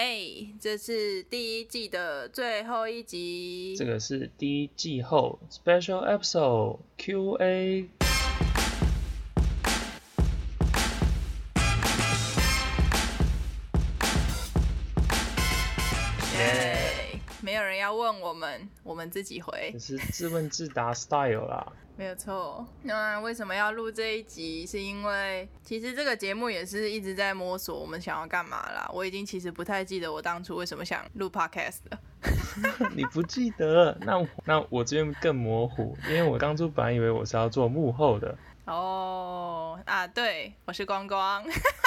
哎，这是第一季的最后一集。这个是第一季后 special episode Q&A。问我们，我们自己回这。是自问自答 style 啦。没有错。那为什么要录这一集？是因为其实这个节目也是一直在摸索我们想要干嘛啦。我已经其实不太记得我当初为什么想录 podcast 了。你不记得？那我那我这边更模糊，因为我当初本来以为我是要做幕后的，哦啊，对，我是光光，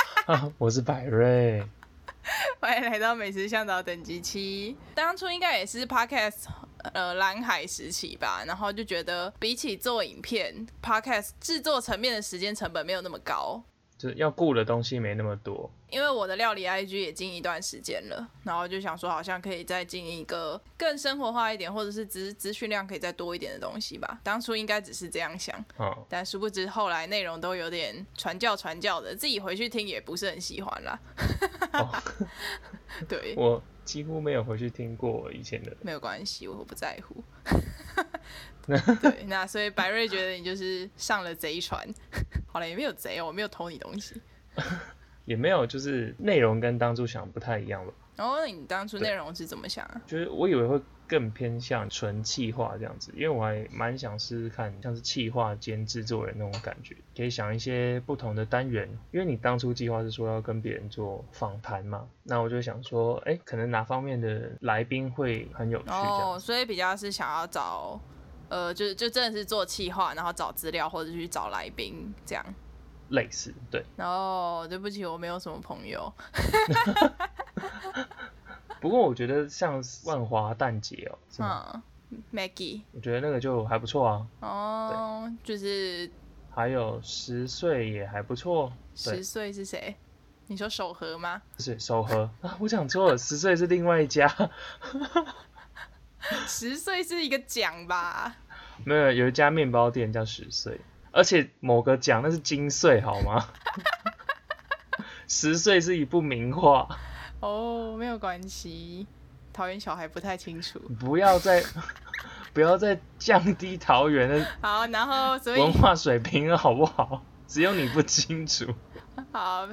我是百瑞。欢迎来到美食向导等级七。当初应该也是 podcast 呃蓝海时期吧，然后就觉得比起做影片，podcast 制作层面的时间成本没有那么高。就是要顾的东西没那么多，因为我的料理 IG 也经营一段时间了，然后就想说，好像可以再经营一个更生活化一点，或者是资资讯量可以再多一点的东西吧。当初应该只是这样想，哦，但殊不知后来内容都有点传教传教的，自己回去听也不是很喜欢啦。哦，对，我几乎没有回去听过以前的，没有关系，我不在乎。对，那所以白瑞觉得你就是上了贼船。好了，也没有贼哦，我没有偷你东西。也没有就是内容跟当初想不太一样了。然后你当初内容是怎么想啊？就是我以为会更偏向纯气化这样子，因为我还蛮想试试看像是气化兼制作人那种感觉，可以想一些不同的单元。因为你当初计划是说要跟别人做访谈嘛，那我就想说，哎、可能哪方面的来宾会很有趣哦，所以比较是想要找，呃，就就真的是做企划，然后找资料或者去找来宾这样。类似，对。然后对不起，我没有什么朋友。不过我觉得像万华蛋姐哦？嗯，Maggie，我觉得那个就还不错啊。哦，就是还有十岁也还不错，十，岁是谁？你说手盒吗？是手盒啊，我讲错了，十岁是另外一家，十岁是一个奖吧？没有有一家面包店叫十岁，而且某个奖那是金穗好吗？十岁是一部名画，哦，没有关系。桃园小孩不太清楚。不要再 不要再降低桃园的好，然后所以文化水平了好不好？只有你不清楚。好，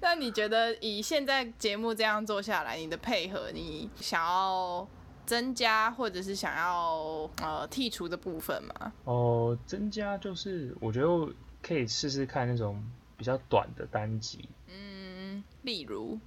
那你觉得以现在节目这样做下来，你的配合，你想要增加或者是想要呃剔除的部分吗？哦，增加就是我觉得可以试试看那种比较短的单集。嗯，例如，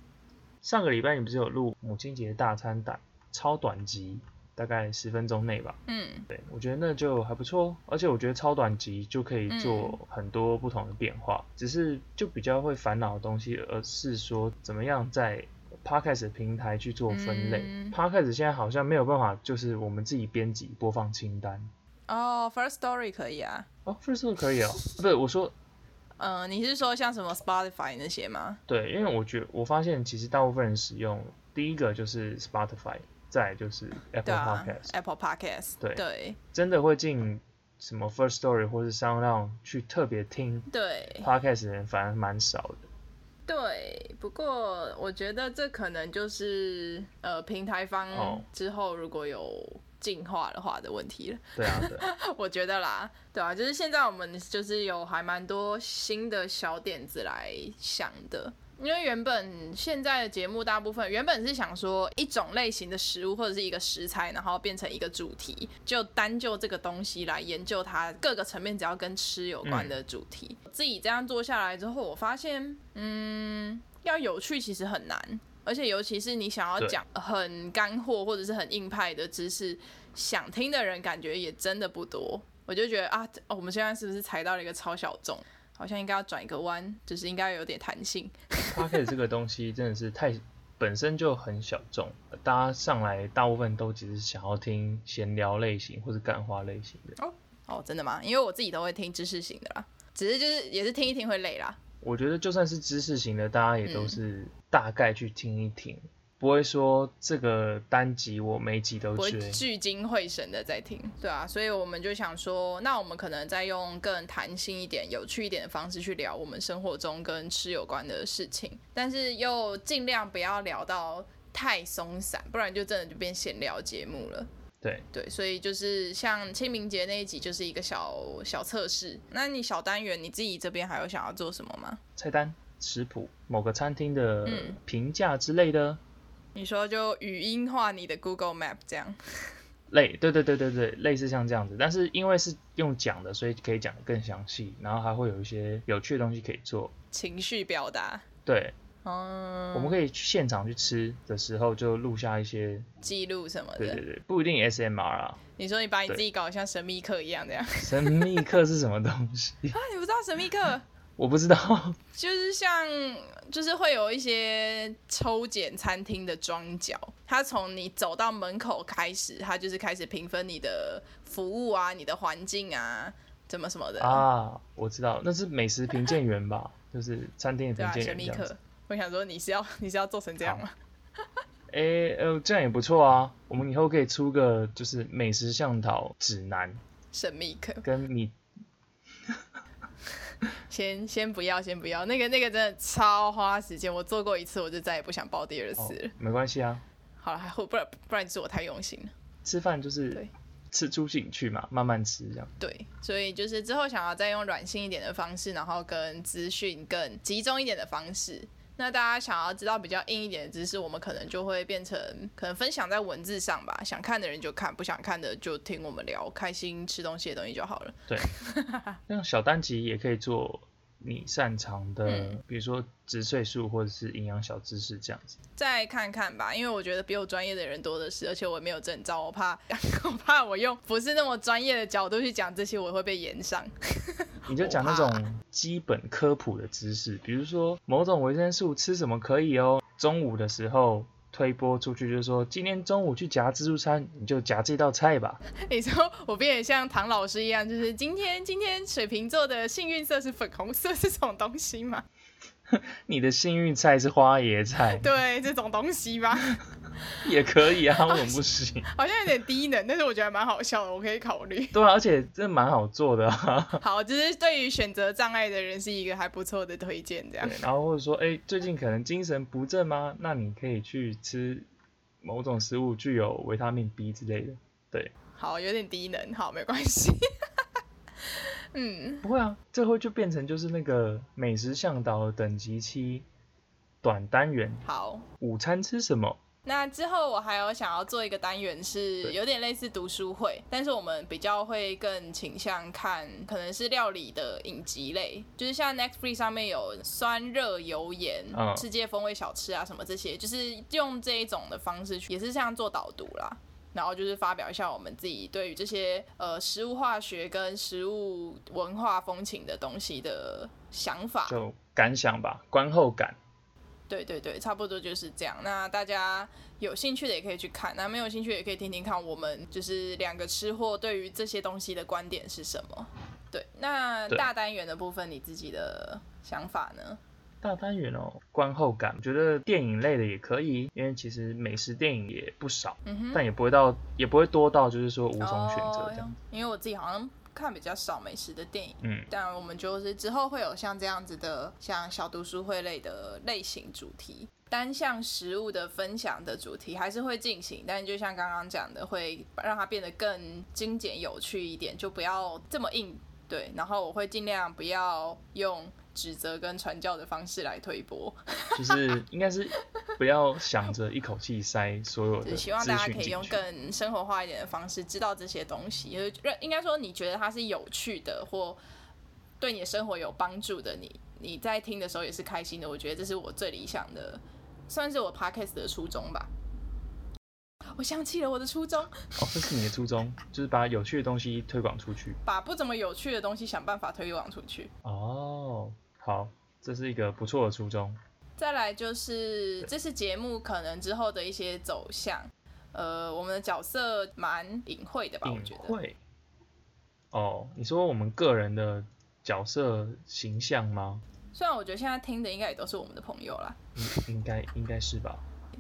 上个礼拜你不是有录母亲节大餐档超短集，大概十分钟内吧？嗯，对，我觉得那就还不错，而且我觉得超短集就可以嗯做很多不同的变化，只是就比较会烦恼的东西，而是说怎么样在 podcast 平台去做分类。嗯 podcast 现在好像没有办法，就是我们自己编辑播放清单。哦，First Story 可以啊。哦，First Story 可以哦，不是我说嗯、你是说像什么 Spotify 那些吗？对，因为我觉我发现其实大部分人使用第一个就是 Spotify，再就是 Apple 对啊 Podcast，、，Apple Podcast。对对真的会进什么 First Story 或是 SoundOn 去特别听对 Podcast 的人反而蛮少的。对，不过我觉得这可能就是呃平台哦方之后如果有进化的话的问题了。对啊，对啊，我觉得啦，对啊，就是现在我们就是有还蛮多新的小点子来想的。因为原本现在的节目大部分原本是想说一种类型的食物或者是一个食材，然后变成一个主题，就单就这个东西来研究它各个层面，只要跟吃有关的主题。自己这样做下来之后，我发现，嗯，要有趣其实很难，而且尤其是你想要讲很干货或者是很硬派的知识，想听的人感觉也真的不多。我就觉得啊，哦我们现在是不是踩到了一个超小众？好像应该要转一个弯，就是应该有点弹性。Podcast 这个东西真的是太本身就很小众，大家上来大部分都只是想要听闲聊类型或是干话类型的。哦，真的吗？因为我自己都会听知识型的啦，只是就是也是听一听会累啦。我觉得就算是知识型的，大家也都是大概去听一听，不会说这个单集我每集都不会追。聚精会神的在听，对啊，所以我们就想说，那我们可能再用更弹性一点、有趣一点的方式去聊我们生活中跟吃有关的事情，但是又尽量不要聊到太松散，不然就真的就变闲聊节目了。对，对，所以就是像清明节那一集就是一个小小测试。那你小单元你自己这边还有想要做什么吗？菜单、食谱、某个餐厅的嗯评价之类的。你说就语音化你的 Google Map 这样，类，对对对对对，类似像这样子，但是因为是用讲的，所以可以讲得更详细，然后还会有一些有趣的东西可以做。情绪表达，对，嗯，我们可以去现场去吃的时候就录下一些，记录什么的。对对对，不一定 SMR 啊。你说你把你自己搞得像神秘客一样这样神秘客是什么东西？啊？你不知道神秘客我不知道。就是像就是会有一些抽检餐厅的装脚，他从你走到门口开始，他就是开始评分你的服务啊、你的环境啊，怎么什么的。啊，我知道，那是美食评鉴员吧，就是餐厅的评鉴员这样子。客。我想说你是要你是要做成这样吗？诶，呃，这样也不错啊。我们以后可以出个就是美食向导指南，神秘客，跟你 先先不要，先不要，那个那个真的超花时间，我做过一次，我就再也不想报第二哦次了。没关系啊。好了，不然不然是我太用心了。吃饭就是吃出兴趣嘛，慢慢吃这样。对，所以就是之后想要再用软性一点的方式，然后跟资讯更集中一点的方式。那大家想要知道比较硬一点的知识，我们可能就会变成可能分享在文字上吧，想看的人就看，不想看的就听我们聊，开心吃东西的东西就好了。那种 小单集也可以做你擅长的，嗯比如说植萃素或者是营养小知识这样子。再看看吧，因为我觉得比我专业的人多的是，而且我也没有证照，我怕 我怕我用不是那么专业的角度去讲这些，我会被延上。你就讲那种基本科普的知识，比如说某种维生素吃什么可以哦。中午的时候推波出去，就是说今天中午去夹自助餐，你就夹这道菜吧。你说我变得像唐老师一样，就是今天今天水瓶座的幸运色是粉红色这种东西吗？你的幸运菜是花椰菜，对，这种东西吧，也可以啊，为什么不行？好像有点低能，但是我觉得蛮好笑的，我可以考虑。对啊，而且真的蛮好做的啊。好，就是对于选择障碍的人是一个还不错的推荐，这样对，然后或者说，哎、最近可能精神不振吗？那你可以去吃某种食物具有维他命 B 之类的。对，好，有点低能，好，没关系。嗯，不会啊，这会就变成就是那个美食向导的等级七短单元，好，午餐吃什么？那之后我还有想要做一个单元，是有点类似读书会，但是我们比较会更倾向看可能是料理的影集类，就是像 Netflix 上面有酸热油盐、嗯世界风味小吃啊什么这些，就是用这一种的方式去，也是像做导读啦。然后就是发表一下我们自己对于这些呃食物化学跟食物文化风情的东西的想法。就感想吧，观后感。对对对，差不多就是这样。那大家有兴趣的也可以去看，那没有兴趣也可以听听看我们就是两个吃货对于这些东西的观点是什么。对，那大单元的部分你自己的想法呢？大单元哦，观后感，我觉得电影类的也可以，因为其实美食电影也不少，嗯，但也不会到，也不会多到就是说无从选择这样。哦因为我自己好像看比较少美食的电影。嗯，但我们就是之后会有像这样子的，像小读书会类的类型主题，单向食物的分享的主题还是会进行，但就像刚刚讲的，会让它变得更精简有趣一点，就不要这么硬。对，然后我会尽量不要用指责跟传教的方式来推波，就是应该是不要想着一口气塞所有的就希望大家可以用。更生活化一点的方式知道这些东西，就是让应该说你觉得它是有趣的或对你的生活有帮助的，你你在听的时候也是开心的。我觉得这是我最理想的，算是我 podcast 的初衷吧。我想起了我的初衷，哦，这是你的初衷，就是把有趣的东西推广出去。把不怎么有趣的东西想办法推广出去。哦，好，这是一个不错的初衷。再来就是这次节目可能之后的一些走向，呃，我们的角色蛮隐晦的吧，我隐觉得。晦。哦，你说我们个人的角色形象吗？虽然我觉得现在听的应该也都是我们的朋友啦，应应该应该是吧。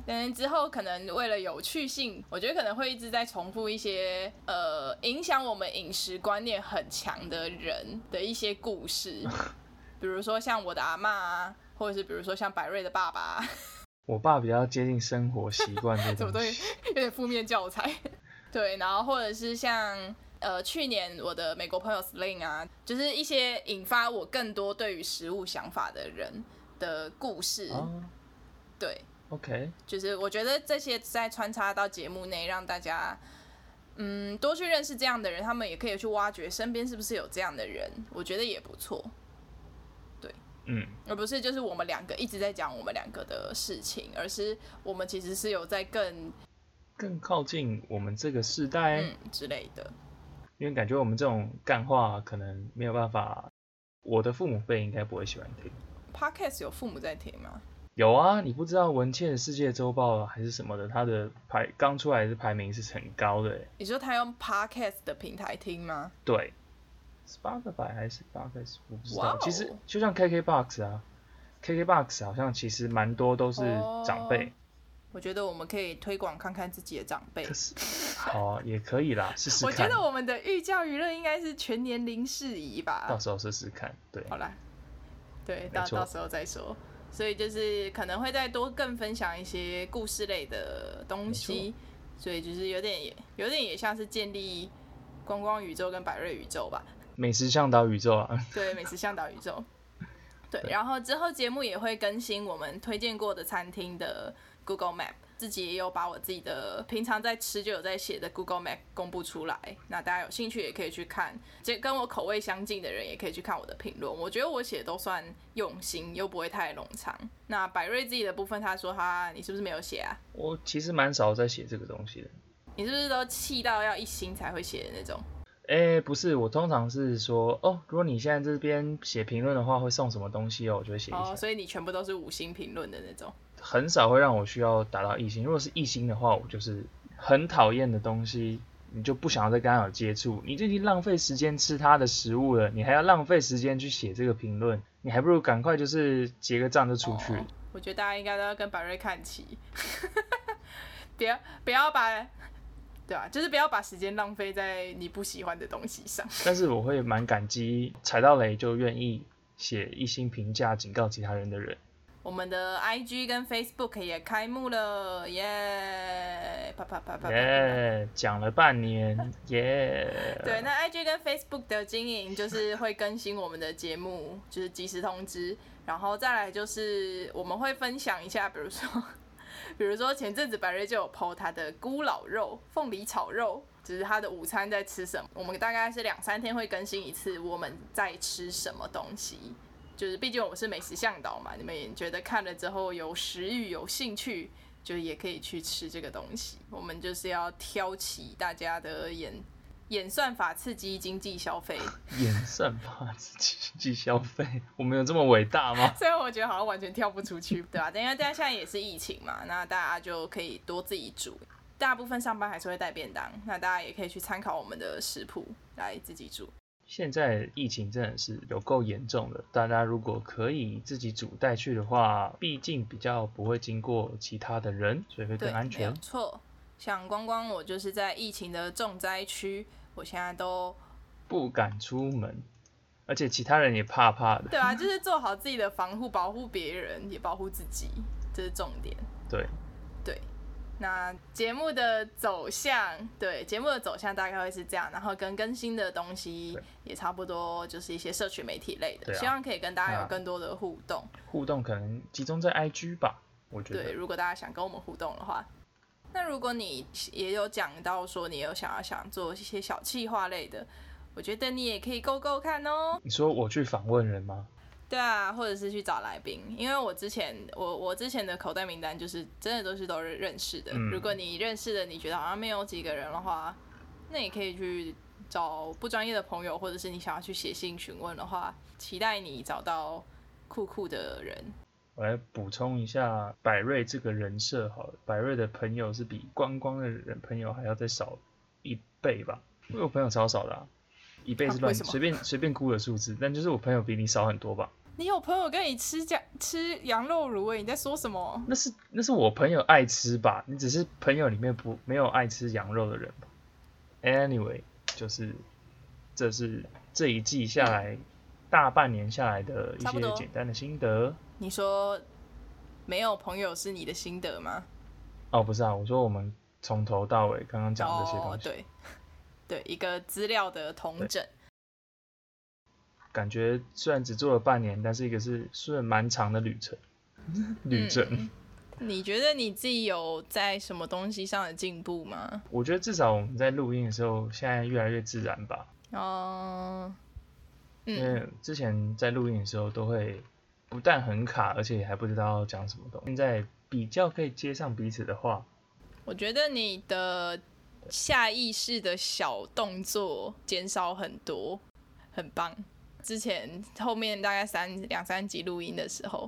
嗯之后可能为了有趣性，我觉得可能会一直在重复一些呃影响我们饮食观念很强的人的一些故事，比如说像我的阿妈啊，或者是比如说像百瑞的爸爸，我爸比较接近生活习惯这什么种东西有点负面教材。对，然后或者是像呃去年我的美国朋友 Sling 啊，就是一些引发我更多对于食物想法的人的故事。哦。对，，OK，就是我觉得这些在穿插到节目内，让大家嗯多去认识这样的人，他们也可以去挖掘身边是不是有这样的人，我觉得也不错，嗯，而不是就是我们两个一直在讲我们两个的事情，而是我们其实是有在更更靠近我们这个世代，嗯之类的。因为感觉我们这种干话可能没有办法，我的父母辈应该不会喜欢听。Podcast 有父母在听吗？有啊，你不知道文茜世界周报还是什么的，它的排刚出来的排名是很高的欸，你说他用 Podcast 的平台听吗？对，Spotify 还是 Podcast 我不知道。其实就像 KKBox 啊，KKBox 好像其实蛮多都是长辈，哦我觉得我们可以推广看看自己的长辈好啊，也可以啦，试试 我觉，得我们的寓教于乐应该是全年龄适宜吧。到时候试试看，对，好啦，对，到到时候再说。所以就是可能会再多更分享一些故事类的东西，所以就是有点也有点也像是建立观光宇宙跟百瑞宇宙吧。美食向导宇宙啊，对，美食向导宇宙。对，然后之后节目也会更新我们推荐过的餐厅的 Google Map，自己也有把我自己的平常在吃就有在写的 Google Map 公布出来。那大家有兴趣也可以去看，这跟我口味相近的人也可以去看我的评论。我觉得我写的都算用心，又不会太冗长。那百瑞自己的部分，他说他你是不是没有写啊？我其实蛮少在写这个东西的。你是不是都气到要一星才会写的那种？哎、不是，我通常是说，哦，如果你现在这边写评论的话，会送什么东西哦，我就会写一下。哦，所以你全部都是五星评论的那种。很少会让我需要达到一星。如果是一星的话，我就是很讨厌的东西，你就不想要再跟他有接触，你就已经浪费时间吃他的食物了，你还要浪费时间去写这个评论，你还不如赶快就是结个账就出去。哦我觉得大家应该都要跟百瑞看齐，不要不要把，对啊、就是不要把时间浪费在你不喜欢的东西上。但是我会蛮感激踩到雷就愿意写一星评价警告其他人的人。我们的 IG 跟 Facebook 也开幕了，耶！啪啪啪啪啪。耶，讲了半年，耶。对，那 IG 跟 Facebook 的经营就是会更新我们的节目，就是及时通知，然后再来就是我们会分享一下，比如说，比如说前阵子百瑞就有 PO 他的咕老肉、凤梨炒肉，就是他的午餐在吃什么。我们大概是两三天会更新一次，我们在吃什么东西。就是毕竟我是美食向导嘛，你们也觉得看了之后有食欲、有兴趣，就也可以去吃这个东西。我们就是要挑起大家的眼演算法刺激经济消费，演算法刺激经济消费，我们有这么伟大吗？虽然我觉得好像完全跳不出去，对吧、因为大家现在也是疫情嘛，那大家就可以多自己煮。大部分上班还是会带便当，那大家也可以去参考我们的食谱来自己煮。现在疫情真的是有够严重的，大家如果可以自己煮带去的话，毕竟比较不会经过其他的人，所以会，更安全。错。像光光我就是在疫情的重灾区，我现在都不敢出门，而且其他人也怕怕的。对啊，就是做好自己的防护，保护别人，也保护自己，这是重点。对，对，那节目的走向，对节目的走向大概会是这样，然后跟更新的东西也差不多，就是一些社群媒体类的，啊希望可以跟大家有更多的互动。互动可能集中在 IG 吧，我觉得对，如果大家想跟我们互动的话，那如果你也有讲到说你有想要想做一些小企划类的，我觉得你也可以勾勾看哦。你说我去访问人吗？对啊，或者是去找来宾，因为我之前我我之前的口袋名单就是真的都是都是认识的。嗯如果你认识的你觉得好像没有几个人的话，那也可以去找不专业的朋友，或者是你想要去写信询问的话，期待你找到酷酷的人。我来补充一下百瑞这个人设好了，百瑞的朋友是比光光的人朋友还要再少一倍吧？因为我朋友超少的、啊，一倍是乱随便随便估的数字，但就是我朋友比你少很多吧？你有朋友跟你吃羊吃羊肉炉诶？你在说什么？那是那是我朋友爱吃吧？你只是朋友里面不没有爱吃羊肉的人吧？Anyway，就是这是这一季下来大半年下来的一些简单的心得。你说没有朋友是你的心得吗？哦，不是啊，我说我们从头到尾刚刚讲的这些哦，东西，对，对，一个资料的统整。感觉虽然只做了半年，但是一个是是蛮长的旅程，旅程。嗯你觉得你自己有在什么东西上的进步吗？我觉得至少我们在录音的时候，现在越来越自然吧。哦，因嗯，为之前在录音的时候都会不但很卡，而且还不知道要讲什么东西。现在比较可以接上彼此的话，我觉得你的下意识的小动作减少很多，很棒。之前后面大概三两三集录音的时候，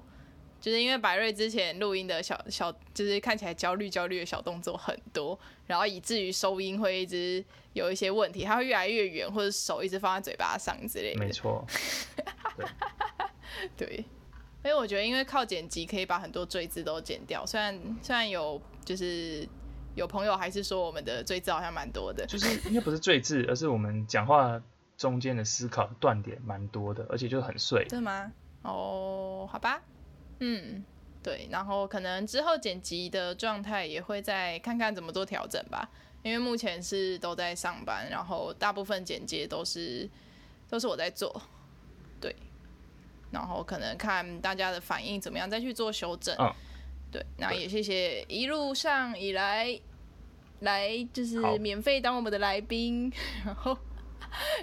就是因为百瑞之前录音的小小，就是看起来焦虑焦虑的小动作很多，然后以至于收音会一直有一些问题，它会越来越远，或者手一直放在嘴巴上之类的。没错，对，因为我觉得，因为靠剪辑可以把很多赘字都剪掉，虽然虽然有就是有朋友还是说我们的赘字好像蛮多的，就是应该不是赘字，而是我们讲话中间的思考断点蛮多的，而且就很碎。真的吗？哦，好吧，嗯，对，然后可能之后剪辑的状态也会再看看怎么做调整吧，因为目前是都在上班，然后大部分剪接都是都是我在做，对，然后可能看大家的反应怎么样，再去做修正。嗯。对，那也谢谢一路上以来来就是免费当我们的来宾，然后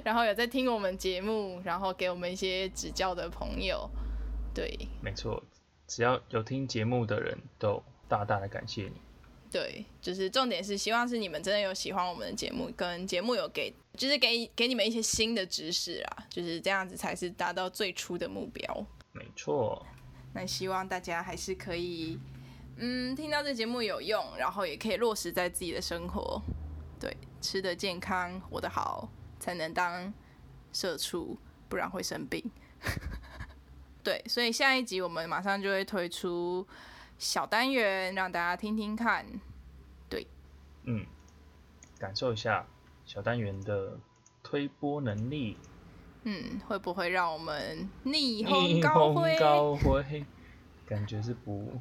然后有在听我们节目，然后给我们一些指教的朋友，对。没错，只要有听节目的人都大大的感谢你。对，就是重点是希望是你们真的有喜欢我们的节目，跟节目有给就是给给你们一些新的知识啊，就是这样子才是达到最初的目标。没错，那希望大家还是可以，嗯，听到这节目有用，然后也可以落实在自己的生活。对，吃的健康，活得好，才能当社畜，不然会生病。对，所以下一集我们马上就会推出小单元，让大家听听看。对嗯，感受一下小单元的推波能力。嗯，会不会让我们逆逆风高风飞？高飞，感觉是不，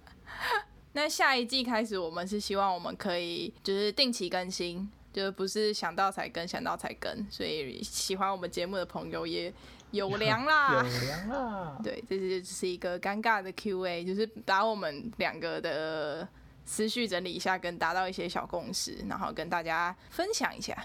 那下一季开始，我们是希望我们可以就是定期更新，就是不是想到才更，想到才更。所以喜欢我们节目的朋友也有 粮啦。有粮啦。对，这是就是一个尴尬的 Q&A，就是把我们两个的思绪整理一下，跟达到一些小共识，然后跟大家分享一下。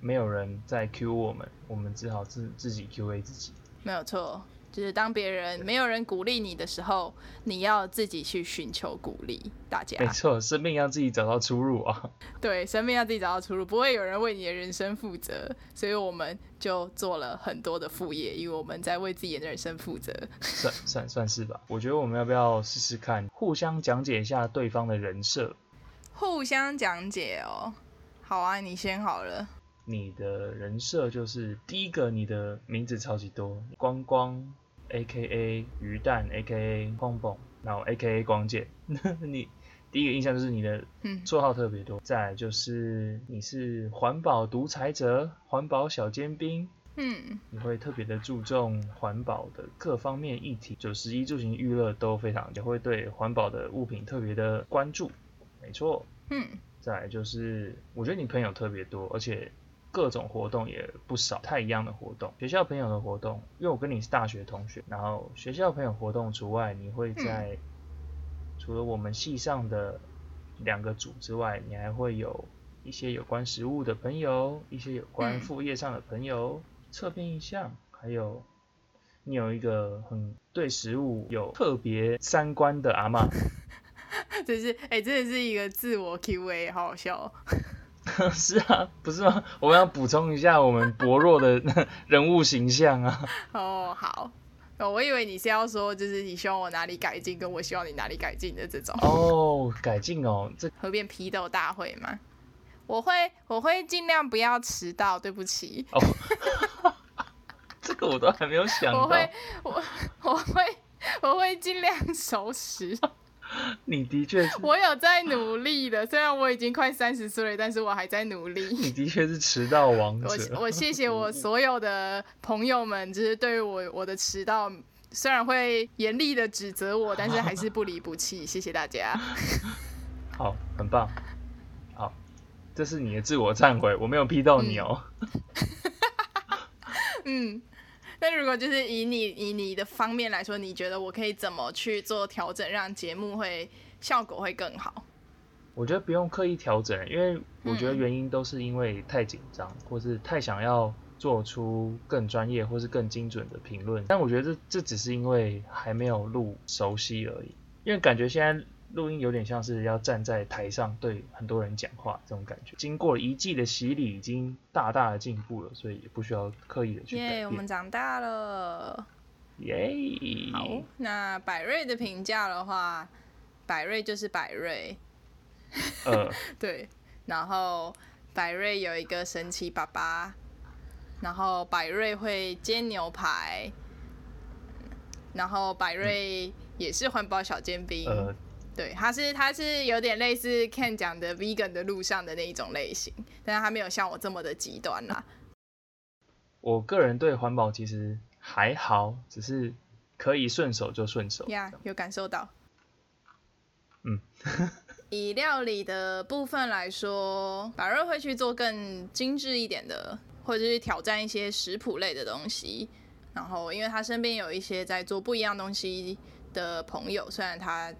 没有人在 Q 我们，我们只好自自己 QA 自己。没有错，就是当别人没有人鼓励你的时候，你要自己去寻求鼓励。大家没错，生命要自己找到出路啊。对，生命要自己找到出路，不会有人为你的人生负责，所以我们就做了很多的副业，因为我们在为自己的人生负责。算算算是吧。我觉得我们要不要试试看，互相讲解一下对方的人设？互相讲解哦。好啊，你先好了。你的人设就是第一个，你的名字超级多，光光 A K A 鱼蛋 A K A 蹦蹦，然后 A K A 光剑。你第一个印象就是你的嗯绰号特别多，再来就是你是环保独裁者、环保小尖兵，嗯，你会特别的注重环保的各方面议题，就食衣住行娱乐都非常，也会对环保的物品特别的关注。没错，嗯，再来就是我觉得你朋友特别多，而且各种活动也不少，太一样的活动。学校朋友的活动，因为我跟你是大学同学，然后学校朋友活动除外，你会在、除了我们系上的两个组之外，你还会有一些有关食物的朋友，一些有关嗯副业上的朋友，侧边印象，还有你有一个很对食物有特别三观的阿妈。这是哎、这是一个自我 Q&A，好好笑哦。是啊，不是吗？我们要补充一下我们薄弱的人物形象啊。哦，好。哦，我以为你是要说，就是你希望我哪里改进，跟我希望你哪里改进的这种，哦，改进哦，这会变批斗大会吗？我会，我会尽量不要迟到，对不起。这个我都还没有想到。我会，我我会，我会尽量守时。你的确是，我有在努力的，虽然我已经快三十岁了，但是我还在努力。你的确是迟到王我者。我谢谢我所有的朋友们，就是对于我我的迟到，虽然会严厉的指责我，但是还是不离不弃。谢谢大家。好，很棒。好，这是你的自我忏悔，我没有批斗你哦。嗯，那如果就是以你以你的方面来说，你觉得我可以怎么去做调整，让节目会效果会更好？我觉得不用刻意调整，因为我觉得原因都是因为太紧张，或是太想要做出更专业或是更精准的评论。但我觉得这这只是因为还没有录熟悉而已，因为感觉现在录音有点像是要站在台上对很多人讲话这种感觉。经过一季的洗礼，已经大大的进步了，所以也不需要刻意的去改耶、我们变。长大了。耶、好，那百瑞的评价的话，百瑞就是百瑞，呃，对，然后百瑞有一个神奇爸爸，然后百瑞会煎牛排，然后百瑞也是环保小煎饼，呃，对，他是他是有点类似 Ken 讲的 vegan 的路上的那一种类型，但是他没有像我这么的极端啦。我个人对环保其实还好，只是可以顺手就顺手。呀有感受到。嗯，以料理的部分来说，百瑞会去做更精致一点的，或者是挑战一些食谱类的东西。然后，因为他身边有一些在做不一样东西的朋友，虽然他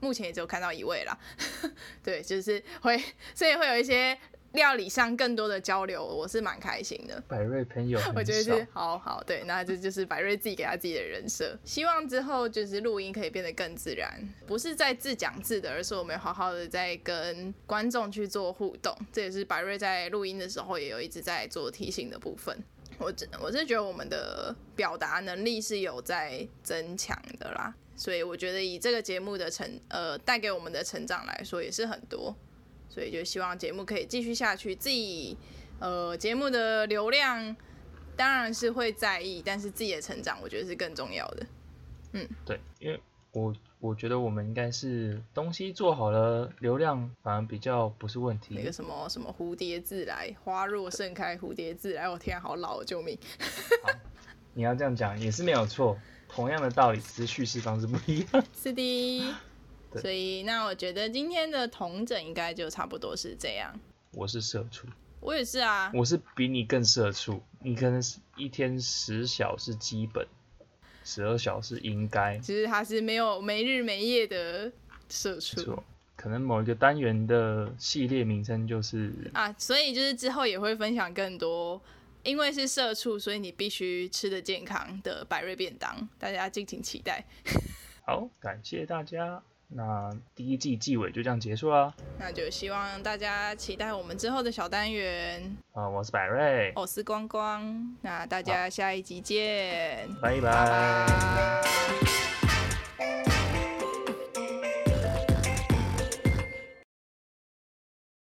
目前也只有看到一位啦，对，就是会，所以会有一些料理上更多的交流，我是蛮开心的。百瑞朋友，我觉得是好好对，那这就是百瑞自己给他自己的人设。希望之后就是录音可以变得更自然，不是在自讲自的，而是我们好好的在跟观众去做互动。这也是百瑞在录音的时候也有一直在做提醒的部分。我真我是觉得我们的表达能力是有在增强的啦，所以我觉得以这个节目的成呃带给我们的成长来说也是很多，所以就希望节目可以继续下去，自己呃节目的流量当然是会在意，但是自己的成长我觉得是更重要的。嗯对，因为我我觉得我们应该是东西做好了，流量反而比较不是问题。那个什么什么蝴蝶自来，花若盛开，蝴蝶自来。我、天啊，好老，救命！你要这样讲也是没有错，同样的道理，只是叙事方式不一样。是的，所以那我觉得今天的同整应该就差不多是这样。我是社畜，我也是啊，我是比你更社畜，你可能是一天十小是基本，十二小是应该，其实他是没有没日没夜的社畜。可能某一个单元的系列名称就是啊，所以就是之后也会分享更多。因为是社畜，所以你必须吃的健康的百瑞便当，大家敬请期待。好，感谢大家。那第一季季尾就这样结束啦。那就希望大家期待我们之后的小单元。啊，我是百瑞，我是光光，那大家下一集见，拜拜。拜拜